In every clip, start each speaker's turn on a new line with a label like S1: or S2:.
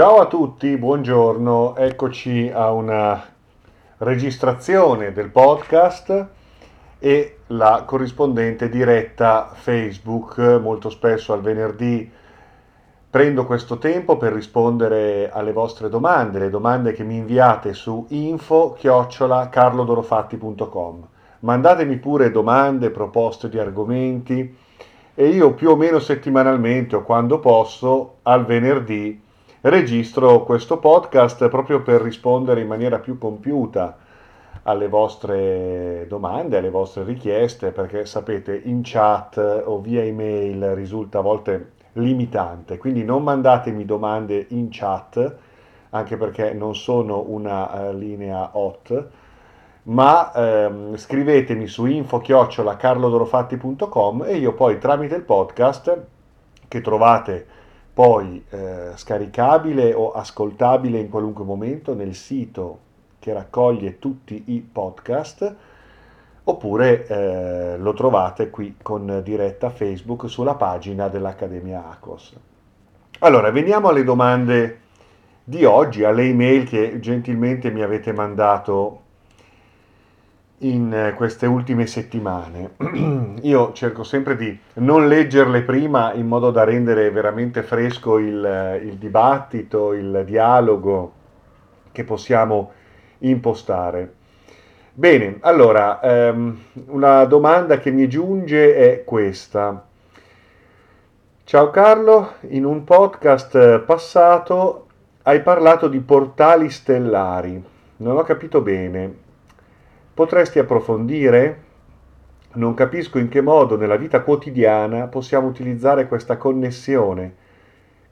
S1: Ciao a tutti, buongiorno, eccoci a una registrazione del podcast e la corrispondente diretta Facebook, molto spesso al venerdì prendo questo tempo per rispondere alle vostre domande, le domande che mi inviate su info-carlodorofatti.com. Mandatemi pure domande, proposte di argomenti e io più o meno settimanalmente o quando posso al venerdì registro questo podcast proprio per rispondere in maniera più compiuta alle vostre domande, alle vostre richieste, perché sapete in chat o via email risulta a volte limitante, quindi non mandatemi domande in chat, anche perché non sono una uh, linea hot, ma ehm, scrivetemi su info-carlodorofatti.com e io poi tramite il podcast che trovate poi eh, scaricabile o ascoltabile in qualunque momento nel sito che raccoglie tutti i podcast oppure eh, lo trovate qui con diretta Facebook sulla pagina dell'Accademia ACOS. Allora, veniamo alle domande di oggi, alle email che gentilmente mi avete mandato in eh, queste ultime settimane. Io cerco sempre di non leggerle prima in modo da rendere veramente fresco il, eh, il dibattito, il dialogo che possiamo impostare. Bene, allora, ehm, una domanda che mi giunge è questa. Ciao Carlo, in un podcast passato hai parlato di portali stellari. Non ho capito bene. Potresti approfondire? Non capisco in che modo nella vita quotidiana possiamo utilizzare questa connessione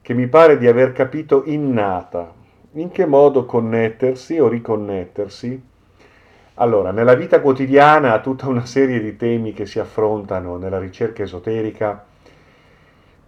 S1: che mi pare di aver capito innata. In che modo connettersi o riconnettersi? Allora, nella vita quotidiana tutta una serie di temi che si affrontano nella ricerca esoterica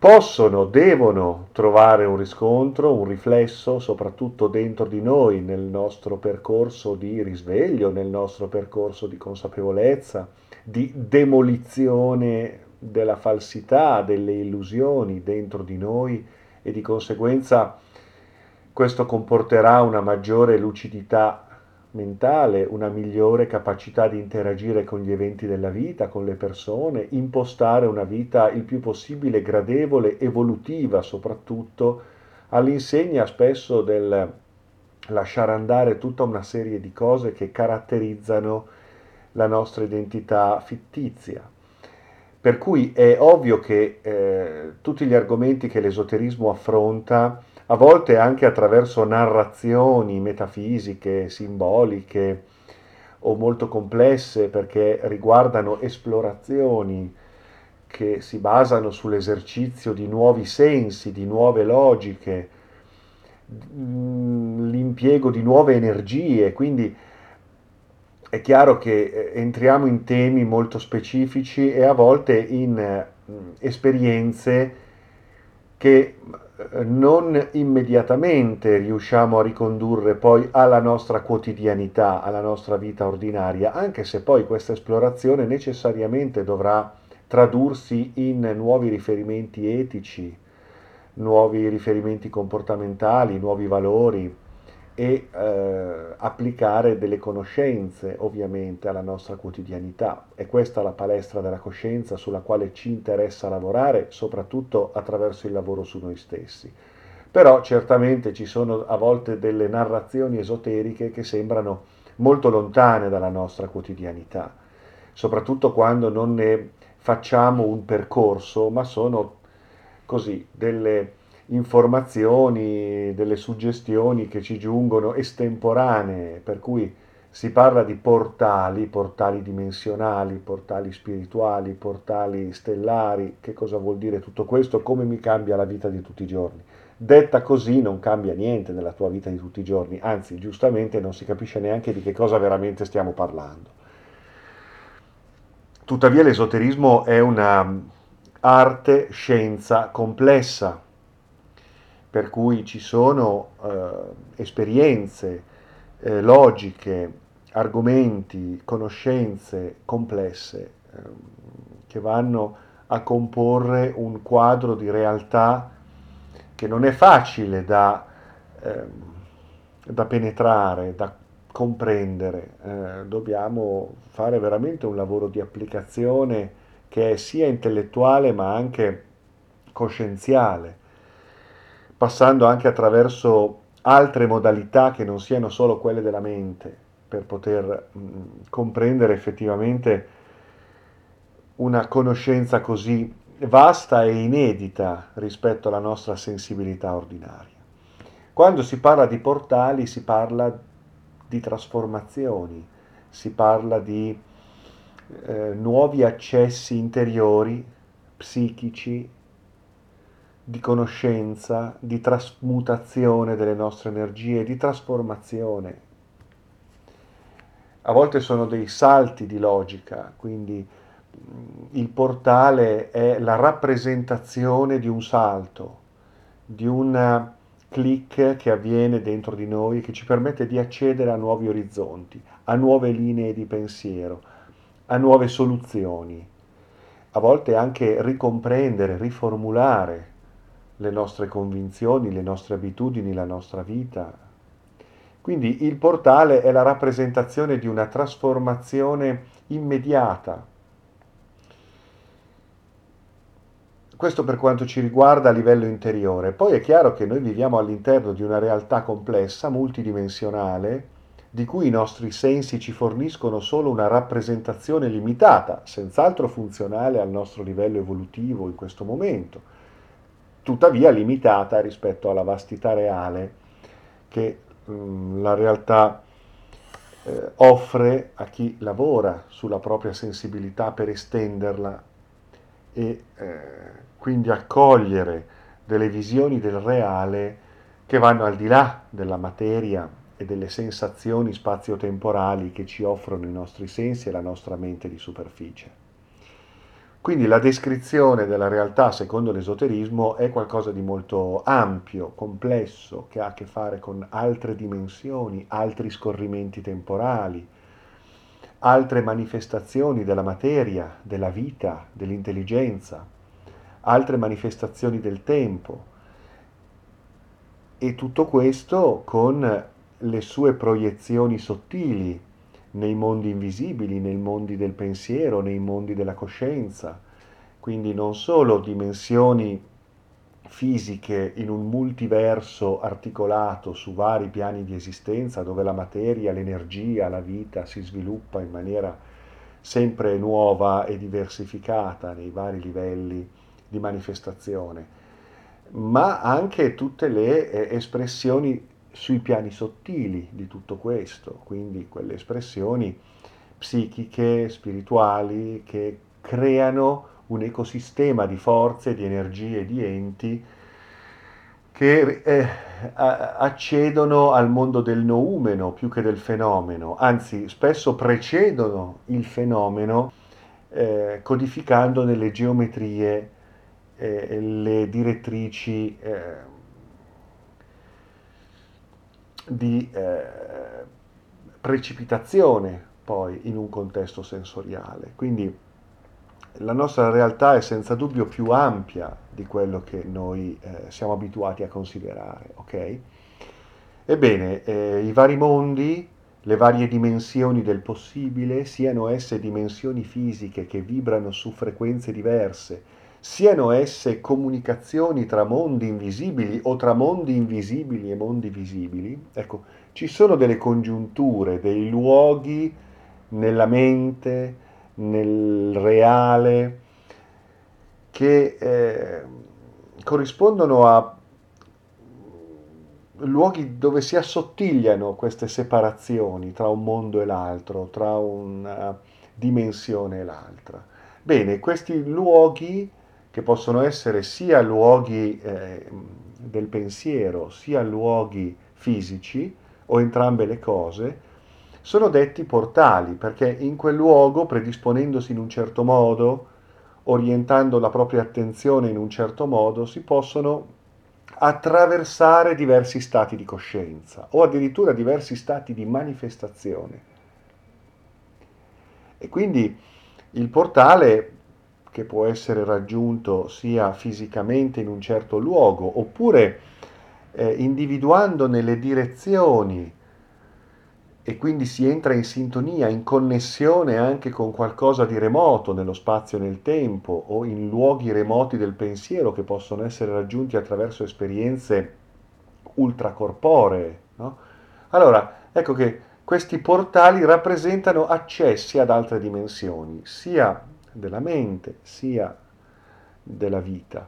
S1: possono, devono trovare un riscontro, un riflesso, soprattutto dentro di noi, nel nostro percorso di risveglio, nel nostro percorso di consapevolezza, di demolizione della falsità, delle illusioni dentro di noi e di conseguenza questo comporterà una maggiore lucidità mentale, una migliore capacità di interagire con gli eventi della vita, con le persone, impostare una vita il più possibile gradevole, evolutiva soprattutto, all'insegna spesso del lasciare andare tutta una serie di cose che caratterizzano la nostra identità fittizia. Per cui è ovvio che eh, tutti gli argomenti che l'esoterismo affronta a volte anche attraverso narrazioni metafisiche, simboliche o molto complesse perché riguardano esplorazioni che si basano sull'esercizio di nuovi sensi, di nuove logiche, mm, l'impiego di nuove energie, quindi è chiaro che eh, entriamo in temi molto specifici e a volte in mm, esperienze che non immediatamente riusciamo a ricondurre poi alla nostra quotidianità, alla nostra vita ordinaria, anche se poi questa esplorazione necessariamente dovrà tradursi in nuovi riferimenti etici, nuovi riferimenti comportamentali, nuovi valori, e eh, applicare delle conoscenze ovviamente alla nostra quotidianità. È questa la palestra della coscienza sulla quale ci interessa lavorare, soprattutto attraverso il lavoro su noi stessi. Però certamente ci sono a volte delle narrazioni esoteriche che sembrano molto lontane dalla nostra quotidianità, soprattutto quando non ne facciamo un percorso, ma sono così delle informazioni, delle suggestioni che ci giungono estemporanee, per cui si parla di portali, portali dimensionali, portali spirituali, portali stellari, che cosa vuol dire tutto questo, come mi cambia la vita di tutti i giorni. Detta così non cambia niente nella tua vita di tutti i giorni, anzi giustamente non si capisce neanche di che cosa veramente stiamo parlando. Tuttavia l'esoterismo è una arte, scienza complessa, per cui ci sono eh, esperienze, eh, logiche, argomenti, conoscenze complesse eh, che vanno a comporre un quadro di realtà che non è facile da eh, da penetrare, da comprendere, eh, dobbiamo fare veramente un lavoro di applicazione che è sia intellettuale ma anche coscienziale, passando anche attraverso altre modalità che non siano solo quelle della mente, per poter mh, comprendere effettivamente una conoscenza così vasta e inedita rispetto alla nostra sensibilità ordinaria. Quando si parla di portali si parla di trasformazioni, si parla di eh, nuovi accessi interiori, psichici, di conoscenza, di trasmutazione delle nostre energie, di trasformazione. A volte sono dei salti di logica, quindi mm, il portale è la rappresentazione di un salto, di un click che avviene dentro di noi che ci permette di accedere a nuovi orizzonti, a nuove linee di pensiero, a nuove soluzioni. A volte anche ricomprendere, riformulare le nostre convinzioni, le nostre abitudini, la nostra vita. Quindi il portale è la rappresentazione di una trasformazione immediata, Questo per quanto ci riguarda a livello interiore. Poi è chiaro che noi viviamo all'interno di una realtà complessa, multidimensionale, di cui i nostri sensi ci forniscono solo una rappresentazione limitata, senz'altro funzionale al nostro livello evolutivo in questo momento, tuttavia limitata rispetto alla vastità reale che mh, mm, la realtà eh, offre a chi lavora sulla propria sensibilità per estenderla e eh, quindi accogliere delle visioni del reale che vanno al di là della materia e delle sensazioni spazio-temporali che ci offrono i nostri sensi e la nostra mente di superficie. Quindi la descrizione della realtà secondo l'esoterismo è qualcosa di molto ampio, complesso, che ha a che fare con altre dimensioni, altri scorrimenti temporali, altre manifestazioni della materia, della vita, dell'intelligenza, altre manifestazioni del tempo. E tutto questo con le sue proiezioni sottili nei mondi invisibili, nei mondi del pensiero, nei mondi della coscienza. Quindi non solo dimensioni fisiche in un multiverso articolato su vari piani di esistenza dove la materia, l'energia, la vita si sviluppa in maniera sempre nuova e diversificata nei vari livelli di manifestazione, ma anche tutte le eh, espressioni sui piani sottili di tutto questo, quindi quelle espressioni psichiche, spirituali, che creano un ecosistema di forze, di energie, di enti che eh, accedono al mondo del noumeno più che del fenomeno, anzi spesso precedono il fenomeno eh, codificando nelle geometrie eh, le direttrici eh, di eh, precipitazione poi in un contesto sensoriale. Quindi la nostra realtà è senza dubbio più ampia di quello che noi eh, siamo abituati a considerare, ok? Ebbene, eh, i vari mondi, le varie dimensioni del possibile, siano esse dimensioni fisiche che vibrano su frequenze diverse, siano esse comunicazioni tra mondi invisibili o tra mondi invisibili e mondi visibili, ecco, ci sono delle congiunture, dei luoghi nella mente, nel reale, che eh, corrispondono a luoghi dove si assottigliano queste separazioni tra un mondo e l'altro, tra una dimensione e l'altra. Bene, questi luoghi che possono essere sia luoghi eh, del pensiero, sia luoghi fisici, o entrambe le cose, sono detti portali, perché in quel luogo, predisponendosi in un certo modo, orientando la propria attenzione in un certo modo, si possono attraversare diversi stati di coscienza o addirittura diversi stati di manifestazione. E quindi il portale che può essere raggiunto sia fisicamente in un certo luogo oppure eh, individuando nelle direzioni e quindi si entra in sintonia, in connessione anche con qualcosa di remoto nello spazio e nel tempo o in luoghi remoti del pensiero che possono essere raggiunti attraverso esperienze ultracorporee. No? Allora, ecco che questi portali rappresentano accessi ad altre dimensioni, sia della mente, sia della vita.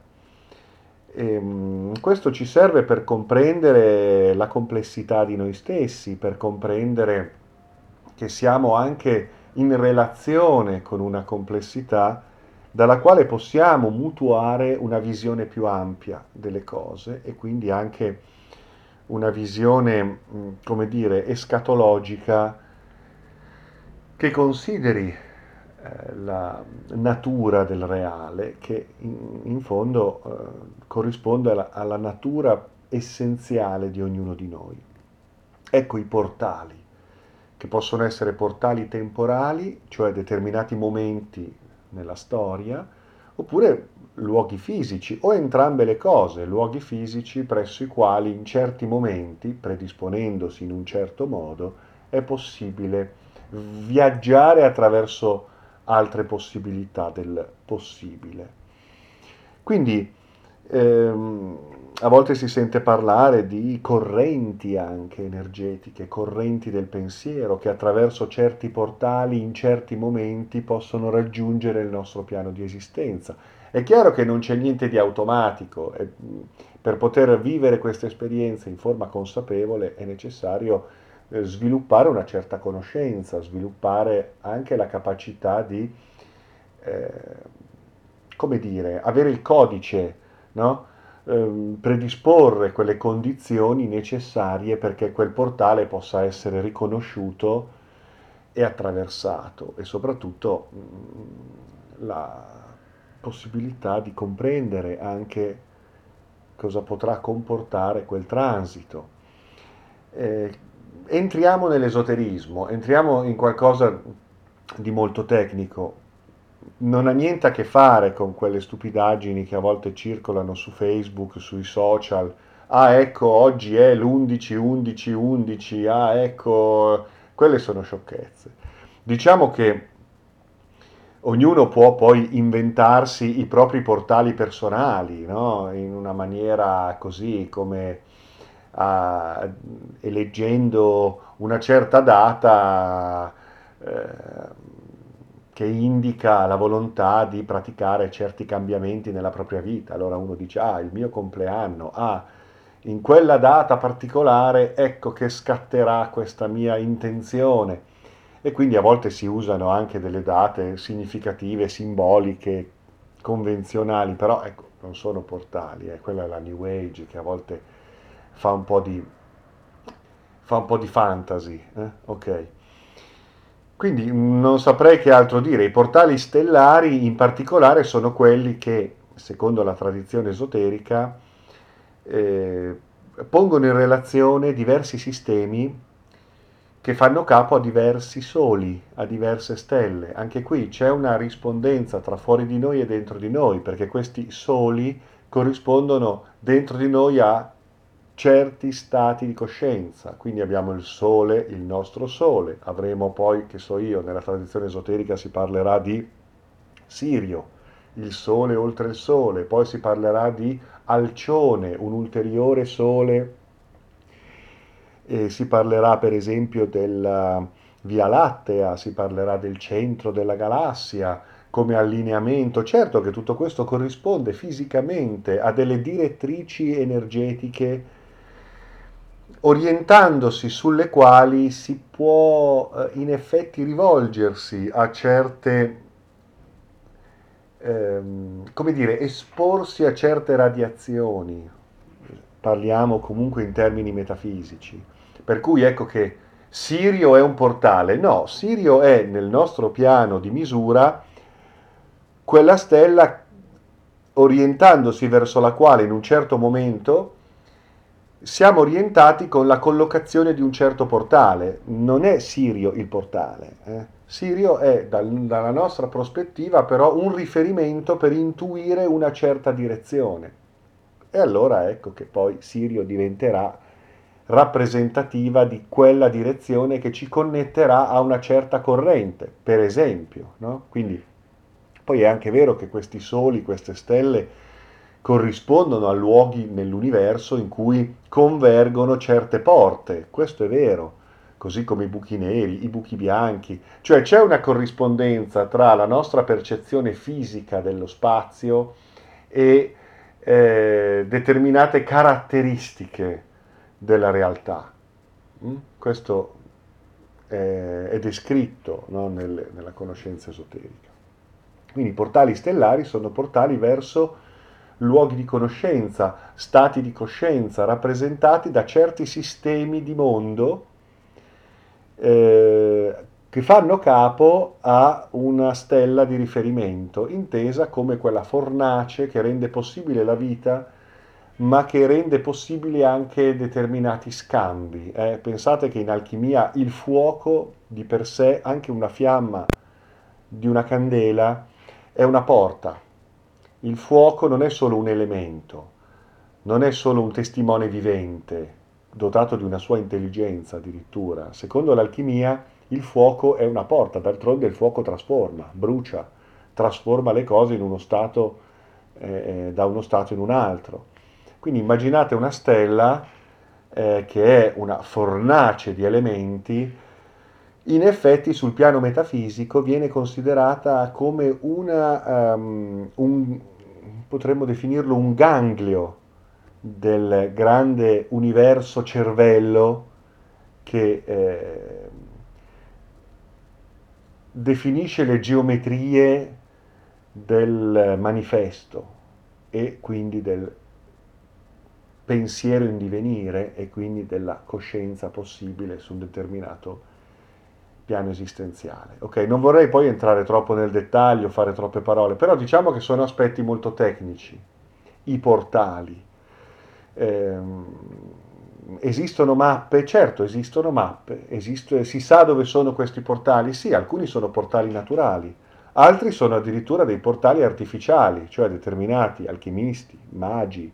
S1: E, ehm, questo ci serve per comprendere la complessità di noi stessi, per comprendere che siamo anche in relazione con una complessità dalla quale possiamo mutuare una visione più ampia delle cose e quindi anche una visione, come dire, escatologica che consideri la natura del reale che in, in fondo eh, corrisponde alla, alla natura essenziale di ognuno di noi. Ecco i portali, che possono essere portali temporali, cioè determinati momenti nella storia, oppure luoghi fisici o entrambe le cose, luoghi fisici presso i quali in certi momenti, predisponendosi in un certo modo, è possibile viaggiare attraverso altre possibilità del possibile. Quindi ehm, a volte si sente parlare di correnti anche energetiche, correnti del pensiero che attraverso certi portali in certi momenti possono raggiungere il nostro piano di esistenza. È chiaro che non c'è niente di automatico e per poter vivere queste esperienze in forma consapevole è necessario eh, sviluppare una certa conoscenza, sviluppare anche la capacità di, eh, come dire, avere il codice, no? eh, predisporre quelle condizioni necessarie perché quel portale possa essere riconosciuto e attraversato e soprattutto mm, la possibilità di comprendere anche cosa potrà comportare quel transito. Eh, entriamo nell'esoterismo, entriamo in qualcosa di molto tecnico, non ha niente a che fare con quelle stupidaggini che a volte circolano su Facebook, sui social. Ah, ecco, oggi è l'11, 11, 11, ah, ecco, quelle sono sciocchezze. Diciamo che ognuno può poi inventarsi i propri portali personali, no? In una maniera così come a, eleggendo una certa data eh, che indica la volontà di praticare certi cambiamenti nella propria vita. Allora uno dice, ah, il mio compleanno, ah, in quella data particolare ecco che scatterà questa mia intenzione. E quindi a volte si usano anche delle date significative, simboliche, convenzionali, però ecco, non sono portali, eh. quella è la New Age che a volte fa un po' di, fa un po di fantasy. Eh? Ok. Quindi non saprei che altro dire. I portali stellari in particolare sono quelli che, secondo la tradizione esoterica, eh, pongono in relazione diversi sistemi che fanno capo a diversi soli, a diverse stelle. Anche qui c'è una rispondenza tra fuori di noi e dentro di noi, perché questi soli corrispondono dentro di noi a certi stati di coscienza, quindi abbiamo il sole, il nostro sole, avremo poi, che so io, nella tradizione esoterica si parlerà di Sirio, il sole oltre il sole, poi si parlerà di Alcione, un ulteriore sole, e si parlerà per esempio della Via Lattea, si parlerà del centro della galassia, come allineamento. Certo che tutto questo corrisponde fisicamente a delle direttrici energetiche orientandosi sulle quali si può eh, in effetti rivolgersi a certe, ehm, come dire, esporsi a certe radiazioni, parliamo comunque in termini metafisici. Per cui ecco che Sirio è un portale, no, Sirio è nel nostro piano di misura quella stella orientandosi verso la quale in un certo momento siamo orientati con la collocazione di un certo portale, non è Sirio il portale. Eh? Sirio è dal, dalla nostra prospettiva però un riferimento per intuire una certa direzione E allora ecco che poi Sirio diventerà rappresentativa di quella direzione che ci connetterà a una certa corrente, per esempio. No? Quindi poi è anche vero che questi soli, queste stelle, corrispondono a luoghi nell'universo in cui convergono certe porte, questo è vero, così come i buchi neri, i buchi bianchi, cioè c'è una corrispondenza tra la nostra percezione fisica dello spazio e eh, determinate caratteristiche della realtà. Mm? Questo è, è descritto no, nel, nella conoscenza esoterica. Quindi i portali stellari sono portali verso luoghi di conoscenza, stati di coscienza, rappresentati da certi sistemi di mondo eh, che fanno capo a una stella di riferimento, intesa come quella fornace che rende possibile la vita, ma che rende possibili anche determinati scambi. Eh. Pensate che in alchimia il fuoco di per sé, anche una fiamma di una candela, è una porta, il fuoco non è solo un elemento, non è solo un testimone vivente, dotato di una sua intelligenza addirittura. Secondo l'alchimia il fuoco è una porta, d'altronde il fuoco trasforma, brucia, trasforma le cose uno stato, eh, da uno stato in un altro. Quindi immaginate una stella eh, che è una fornace di elementi in effetti sul piano metafisico viene considerata come una, um, un, potremmo definirlo un ganglio del grande universo cervello che eh, definisce le geometrie del manifesto e quindi del pensiero in divenire e quindi della coscienza possibile su un determinato piano esistenziale. Ok, non vorrei poi entrare troppo nel dettaglio, fare troppe parole, però diciamo che sono aspetti molto tecnici. I portali. Eh, esistono mappe? Certo, esistono mappe. Esiste, si sa dove sono questi portali? Sì, alcuni sono portali naturali, altri sono addirittura dei portali artificiali, cioè determinati alchimisti, magi,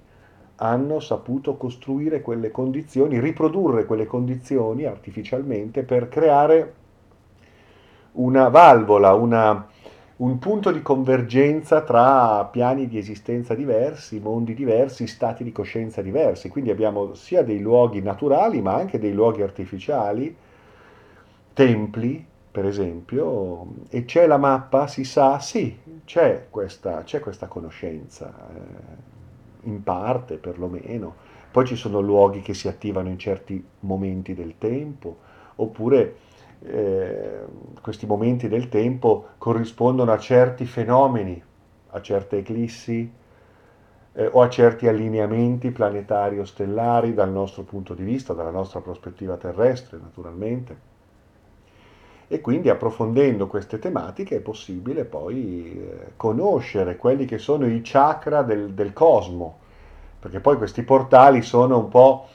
S1: hanno saputo costruire quelle condizioni, riprodurre quelle condizioni artificialmente per creare una valvola, una, un punto di convergenza tra piani di esistenza diversi, mondi diversi, stati di coscienza diversi. Quindi abbiamo sia dei luoghi naturali ma anche dei luoghi artificiali, templi per esempio, e c'è la mappa, si sa, sì, c'è questa, c'è questa conoscenza, eh, in parte perlomeno. Poi ci sono luoghi che si attivano in certi momenti del tempo, oppure eh, questi momenti del tempo corrispondono a certi fenomeni, a certe eclissi eh, o a certi allineamenti planetari o stellari dal nostro punto di vista, dalla nostra prospettiva terrestre naturalmente. E quindi approfondendo queste tematiche è possibile poi eh, conoscere quelli che sono i chakra del, del cosmo, perché poi questi portali sono un po'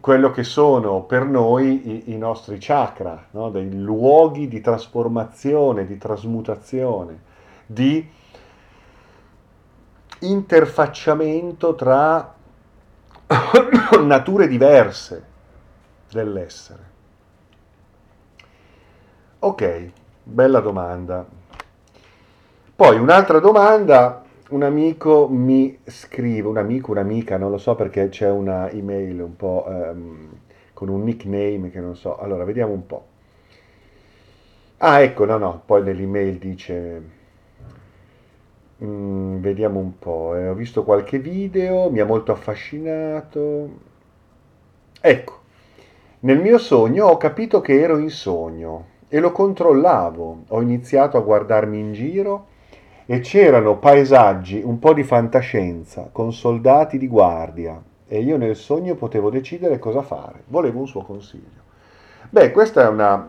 S1: quello che sono per noi i, i nostri chakra, no? dei luoghi di trasformazione, di trasmutazione, di interfacciamento tra nature diverse dell'essere. Ok, bella domanda. Poi un'altra domanda un amico mi scrive, un amico, un'amica, non lo so perché c'è una email un po' um, con un nickname che non so. Allora, vediamo un po'. Ah, ecco, no, no, poi nell'email dice... Mm, vediamo un po', eh, ho visto qualche video, mi ha molto affascinato. Ecco, nel mio sogno ho capito che ero in sogno e lo controllavo. Ho iniziato a guardarmi in giro e c'erano paesaggi, un po' di fantascienza, con soldati di guardia e io nel sogno potevo decidere cosa fare. Volevo un suo consiglio. Beh, questa è una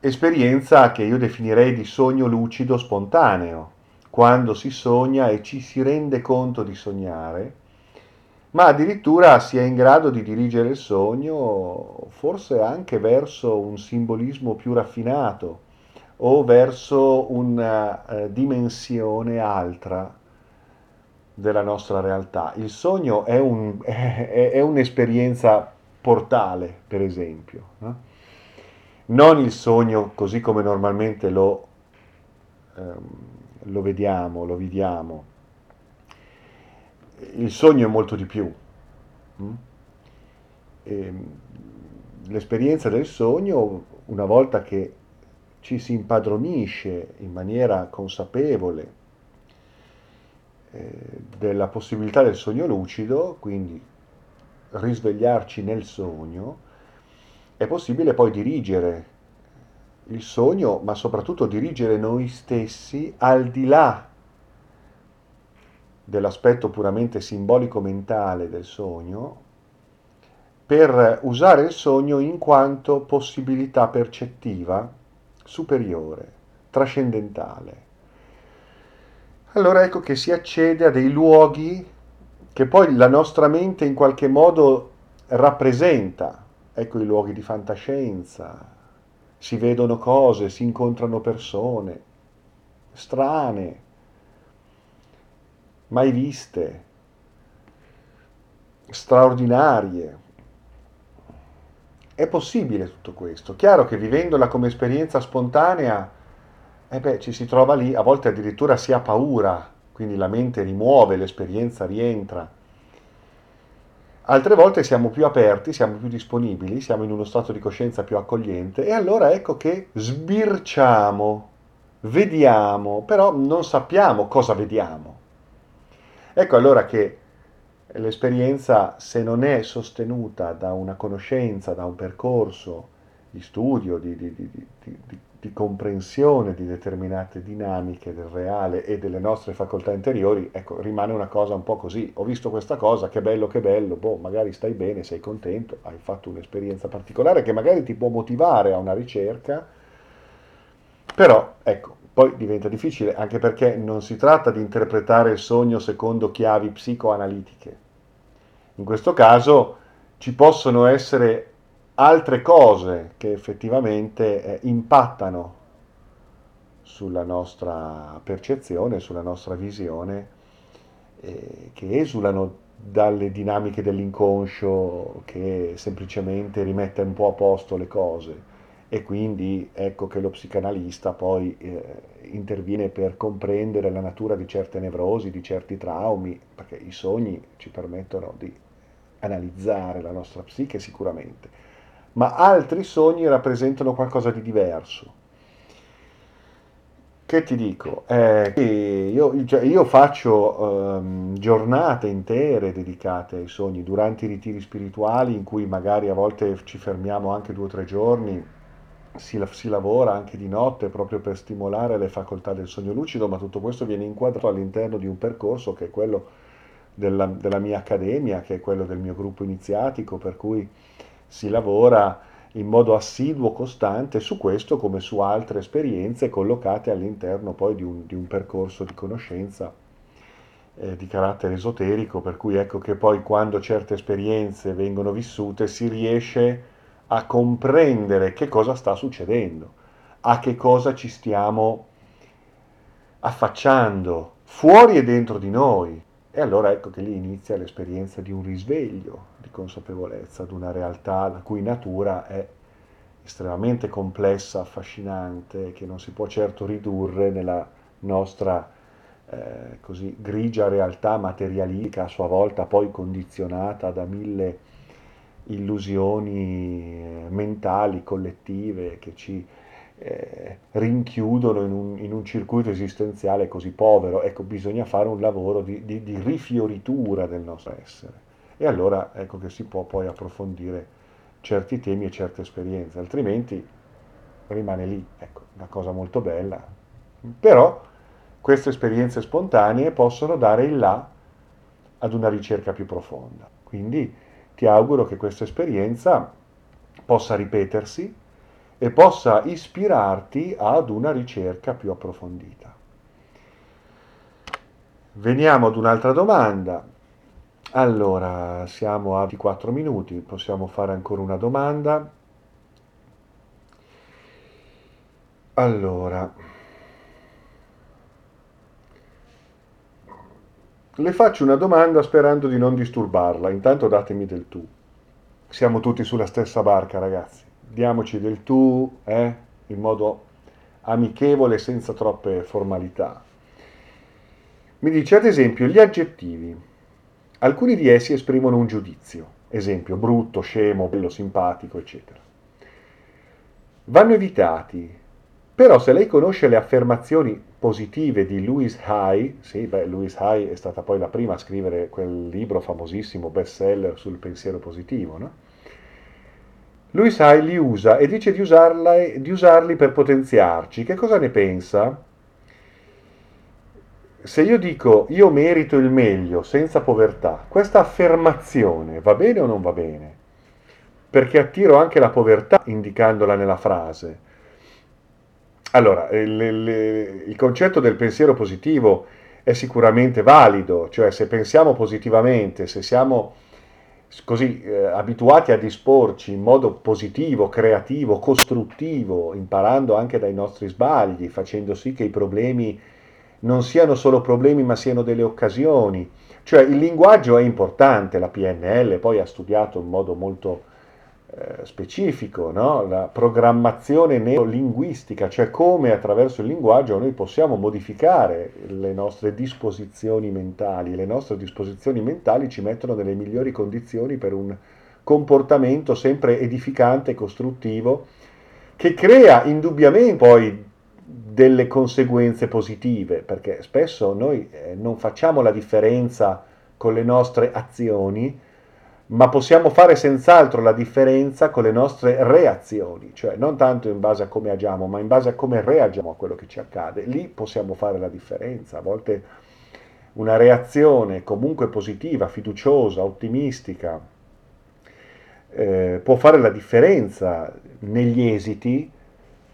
S1: esperienza che io definirei di sogno lucido spontaneo, quando si sogna e ci si rende conto di sognare, ma addirittura si è in grado di dirigere il sogno forse anche verso un simbolismo più raffinato o verso una eh, dimensione altra della nostra realtà. Il sogno è, un, è, è un'esperienza portale, per esempio. No? Non il sogno così come normalmente lo, ehm, lo vediamo, lo viviamo. Il sogno è molto di più. Mm? Ehm, l'esperienza del sogno, una volta che ci si impadronisce in maniera consapevole eh, della possibilità del sogno lucido, quindi risvegliarci nel sogno, è possibile poi dirigere il sogno, ma soprattutto dirigere noi stessi al di là dell'aspetto puramente simbolico mentale del sogno, per usare il sogno in quanto possibilità percettiva superiore, trascendentale. Allora ecco che si accede a dei luoghi che poi la nostra mente in qualche modo rappresenta. Ecco i luoghi di fantascienza, si vedono cose, si incontrano persone strane, mai viste, straordinarie. È possibile tutto questo. Chiaro che vivendola come esperienza spontanea, eh beh, ci si trova lì, a volte addirittura si ha paura, quindi la mente rimuove, l'esperienza rientra. Altre volte siamo più aperti, siamo più disponibili, siamo in uno stato di coscienza più accogliente e allora ecco che sbirciamo, vediamo, però non sappiamo cosa vediamo. Ecco allora che l'esperienza, se non è sostenuta da una conoscenza, da un percorso di studio, di, di, di, di, comprensione di determinate dinamiche del reale e delle nostre facoltà interiori, ecco, rimane una cosa un po' così. Ho visto questa cosa, che bello, che bello, boh, magari stai bene, sei contento, hai fatto un'esperienza particolare che magari ti può motivare a una ricerca, però, ecco, poi diventa difficile, anche perché non si tratta di interpretare il sogno secondo chiavi psicoanalitiche. In questo caso ci possono essere altre cose che effettivamente eh, impattano sulla nostra percezione, sulla nostra visione, eh, che esulano dalle dinamiche dell'inconscio che semplicemente rimette un po' a posto le cose e quindi ecco che lo psicanalista poi eh, interviene per comprendere la natura di certe nevrosi, di certi traumi, perché i sogni ci permettono di analizzare la nostra psiche sicuramente, ma altri sogni rappresentano qualcosa di diverso. Che ti dico? Eh, io, cioè, io, faccio um, giornate intere dedicate ai sogni durante i ritiri spirituali in cui magari a volte ci fermiamo anche due o tre giorni si, si, lavora anche di notte proprio per stimolare le facoltà del sogno lucido, ma tutto questo viene inquadrato all'interno di un percorso che è quello della, della mia accademia, che è quello del mio gruppo iniziatico, per cui si lavora in modo assiduo, costante su questo come su altre esperienze collocate all'interno poi di un, di un percorso di conoscenza eh, di carattere esoterico, per cui ecco che poi quando certe esperienze vengono vissute si riesce a comprendere che cosa sta succedendo, a che cosa ci stiamo affacciando fuori e dentro di noi. E allora ecco che lì inizia l'esperienza di un risveglio di consapevolezza ad una realtà la cui natura è estremamente complessa, affascinante, che non si può certo ridurre nella nostra eh, così grigia realtà materialistica, a sua volta poi condizionata da mille illusioni eh, mentali, collettive, che ci eh, rinchiudono in un, in un, circuito esistenziale così povero. Ecco, bisogna fare un lavoro di, di, di rifioritura del nostro essere. E allora ecco che si può poi approfondire certi temi e certe esperienze, altrimenti rimane lì, ecco, una cosa molto bella. Però queste esperienze spontanee possono dare il là ad una ricerca più profonda. Quindi ti auguro che questa esperienza possa ripetersi e possa ispirarti ad una ricerca più approfondita. Veniamo ad un'altra domanda. Allora, siamo a 24 minuti, possiamo fare ancora una domanda. Allora, Le faccio una domanda sperando di non disturbarla, intanto datemi del tu. Siamo tutti sulla stessa barca, ragazzi. Diamoci del tu, eh, in modo amichevole, senza troppe formalità. Mi dice ad esempio gli aggettivi. Alcuni di essi esprimono un giudizio, esempio brutto, scemo, bello, simpatico, eccetera. Vanno evitati, però se lei conosce le affermazioni positive di Louise Hay, sì, beh, Louise Hay è stata poi la prima a scrivere quel libro famosissimo, bestseller sul pensiero positivo, no? Louise Hay li usa e dice di, usarla, di usarli per potenziarci. Che cosa ne pensa? Se io dico io merito il meglio senza povertà, questa affermazione va bene o non va bene? Perché attiro anche la povertà indicandola nella frase allora, il, il, il, concetto del pensiero positivo è sicuramente valido, cioè se pensiamo positivamente, se siamo così eh, abituati a disporci in modo positivo, creativo, costruttivo, imparando anche dai nostri sbagli, facendo sì che i problemi non siano solo problemi ma siano delle occasioni. Cioè il linguaggio è importante, la PNL poi ha studiato in modo molto specifico, no? la programmazione neurolinguistica, cioè come attraverso il linguaggio noi possiamo modificare le nostre disposizioni mentali. Le nostre disposizioni mentali ci mettono nelle migliori condizioni per un comportamento sempre edificante e costruttivo che crea indubbiamente poi delle conseguenze positive, perché spesso noi eh, non facciamo la differenza con le nostre azioni, ma possiamo fare senz'altro la differenza con le nostre reazioni, cioè non tanto in base a come agiamo, ma in base a come reagiamo a quello che ci accade. Lì possiamo fare la differenza. A volte una reazione comunque positiva, fiduciosa, ottimistica, eh, può fare la differenza negli esiti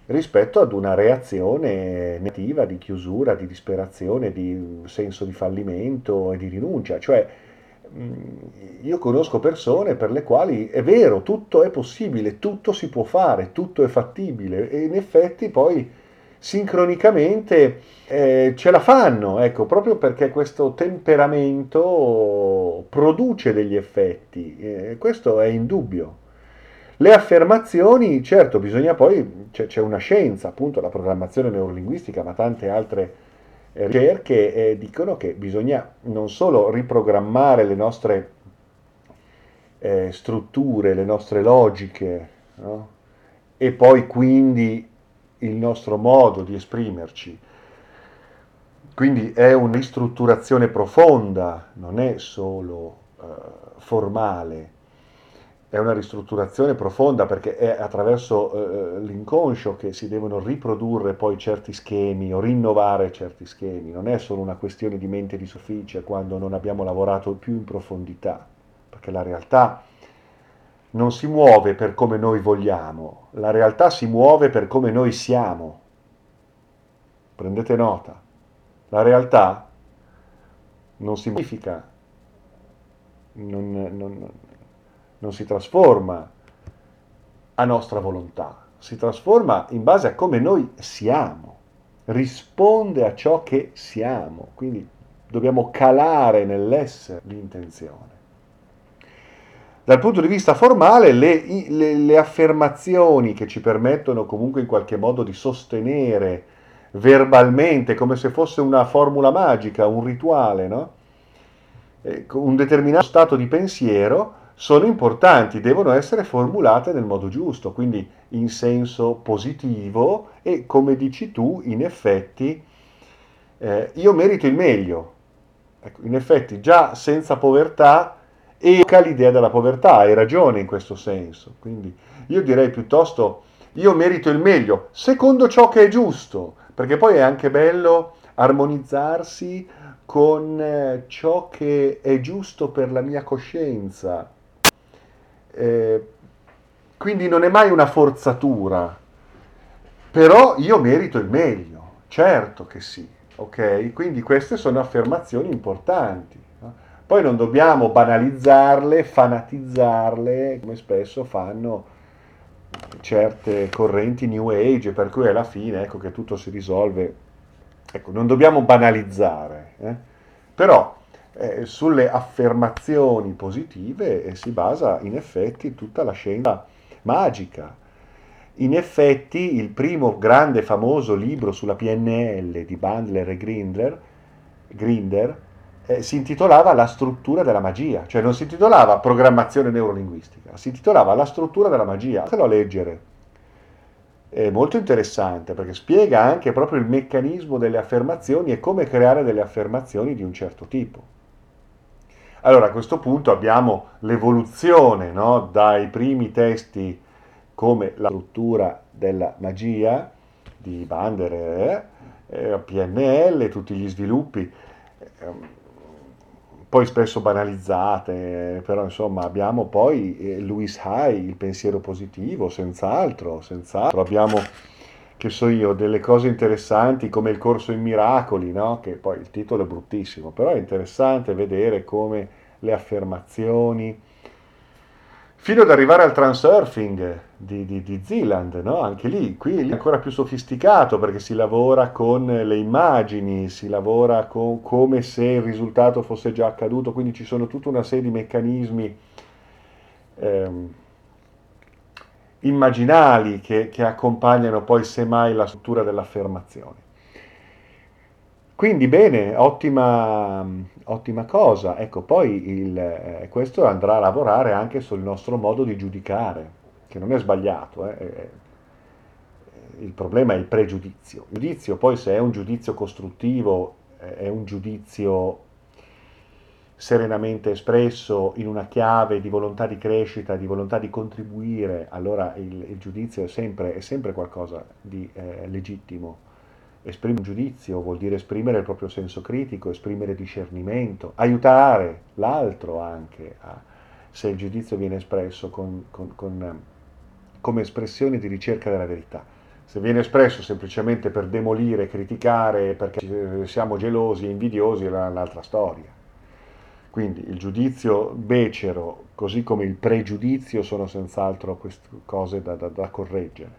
S1: rispetto ad una reazione negativa di chiusura, di disperazione, di senso di fallimento e di rinuncia. Cioè, io conosco persone per le quali è vero, tutto è possibile, tutto si può fare, tutto è fattibile e in effetti poi sincronicamente eh, ce la fanno, ecco, proprio perché questo temperamento produce degli effetti, eh, questo è indubbio. Le affermazioni, certo, bisogna poi, c'è, c'è una scienza, appunto la programmazione neurolinguistica, ma tante altre ricerche eh, dicono che bisogna non solo riprogrammare le nostre eh, strutture, le nostre logiche, no? e poi quindi il nostro modo di esprimerci. Quindi è una ristrutturazione profonda, non è solo eh, formale è una ristrutturazione profonda perché è attraverso eh, l'inconscio che si devono riprodurre poi certi schemi o rinnovare certi schemi, non è solo una questione di mente di soffice quando non abbiamo lavorato più in profondità, perché la realtà non si muove per come noi vogliamo, la realtà si muove per come noi siamo. Prendete nota, la realtà non si modifica, non, non, non si trasforma a nostra volontà, si trasforma in base a come noi siamo, risponde a ciò che siamo, quindi dobbiamo calare nell'essere l'intenzione. Dal punto di vista formale, le, le, le, affermazioni che ci permettono comunque in qualche modo di sostenere verbalmente, come se fosse una formula magica, un rituale, no? eh, un determinato stato di pensiero, sono importanti, devono essere formulate nel modo giusto, quindi in senso positivo e come dici tu, in effetti, eh, io merito il meglio. Ecco, in effetti già senza povertà evoca l'idea della povertà, hai ragione in questo senso. Quindi io direi piuttosto io merito il meglio, secondo ciò che è giusto, perché poi è anche bello armonizzarsi con eh, ciò che è giusto per la mia coscienza, eh, quindi non è mai una forzatura, però io merito il meglio, certo che sì, ok? Quindi queste sono affermazioni importanti. Poi non dobbiamo banalizzarle, fanatizzarle, come spesso fanno certe correnti New Age, per cui alla fine ecco che tutto si risolve. Ecco, non dobbiamo banalizzare, eh? però Eh, sulle affermazioni positive eh, si basa in effetti tutta la scienza magica. In effetti il primo grande famoso libro sulla PNL di Bandler e Grinder, Grinder eh, si intitolava La struttura della magia, cioè non si intitolava programmazione neurolinguistica, si intitolava La struttura della magia. Fatelo a leggere. È molto interessante perché spiega anche proprio il meccanismo delle affermazioni e come creare delle affermazioni di un certo tipo. Allora a questo punto abbiamo l'evoluzione no? dai primi testi come la struttura della magia di Bander, eh, eh PNL, tutti gli sviluppi, eh, poi spesso banalizzate, però insomma abbiamo poi eh, Louis Hay, il pensiero positivo, senz'altro, senz'altro. Abbiamo, che so io, delle cose interessanti come il corso in miracoli, no? che poi il titolo è bruttissimo, però è interessante vedere come le affermazioni fino ad arrivare al transurfing di, di, di Zealand, no? anche lì, qui è ancora più sofisticato perché si lavora con le immagini, si lavora con, come se il risultato fosse già accaduto, quindi ci sono tutta una serie di meccanismi ehm, immaginali che, che accompagnano poi semmai la struttura dell'affermazione. Quindi bene, ottima, ottima cosa. Ecco, poi il, eh, questo andrà a lavorare anche sul nostro modo di giudicare, che non è sbagliato. Eh. il problema è il pregiudizio. Il giudizio poi se è un giudizio costruttivo, eh, è un giudizio serenamente espresso in una chiave di volontà di crescita, di volontà di contribuire, allora il, il giudizio è sempre, è sempre, qualcosa di eh, legittimo Esprimere un giudizio vuol dire esprimere il proprio senso critico, esprimere discernimento, aiutare l'altro anche a, se il giudizio viene espresso con, con, con, come espressione di ricerca della verità. Se viene espresso semplicemente per demolire, criticare, perché siamo gelosi invidiosi, è un'altra storia. Quindi il giudizio becero, così come il pregiudizio, sono senz'altro cose da, da, da correggere.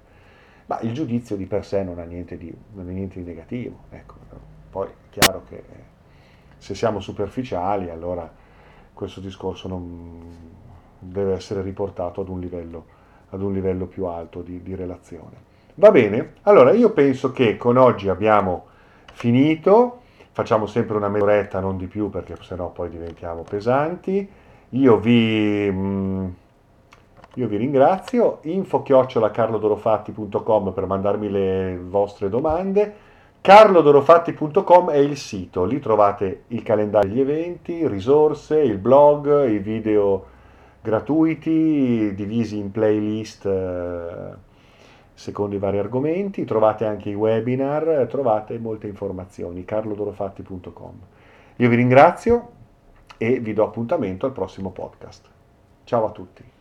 S1: Ma il giudizio di per sé non ha niente di, niente di negativo. Ecco. Poi è chiaro che se siamo superficiali, allora questo discorso non deve essere riportato ad un livello, ad un livello più alto di, di relazione. Va bene? Allora io penso che con oggi abbiamo finito, facciamo sempre una mezz'oretta, non di più, perché sennò poi diventiamo pesanti. Io vi... Mh, mm, io vi ringrazio, info-carlodorofatti.com per mandarmi le vostre domande, carlodorofatti.com è il sito, lì trovate il calendario degli eventi, risorse, il blog, i video gratuiti divisi in playlist eh, secondo i vari argomenti, trovate anche i webinar, trovate molte informazioni, carlodorofatti.com. Io vi ringrazio e vi do appuntamento al prossimo podcast. Ciao a tutti.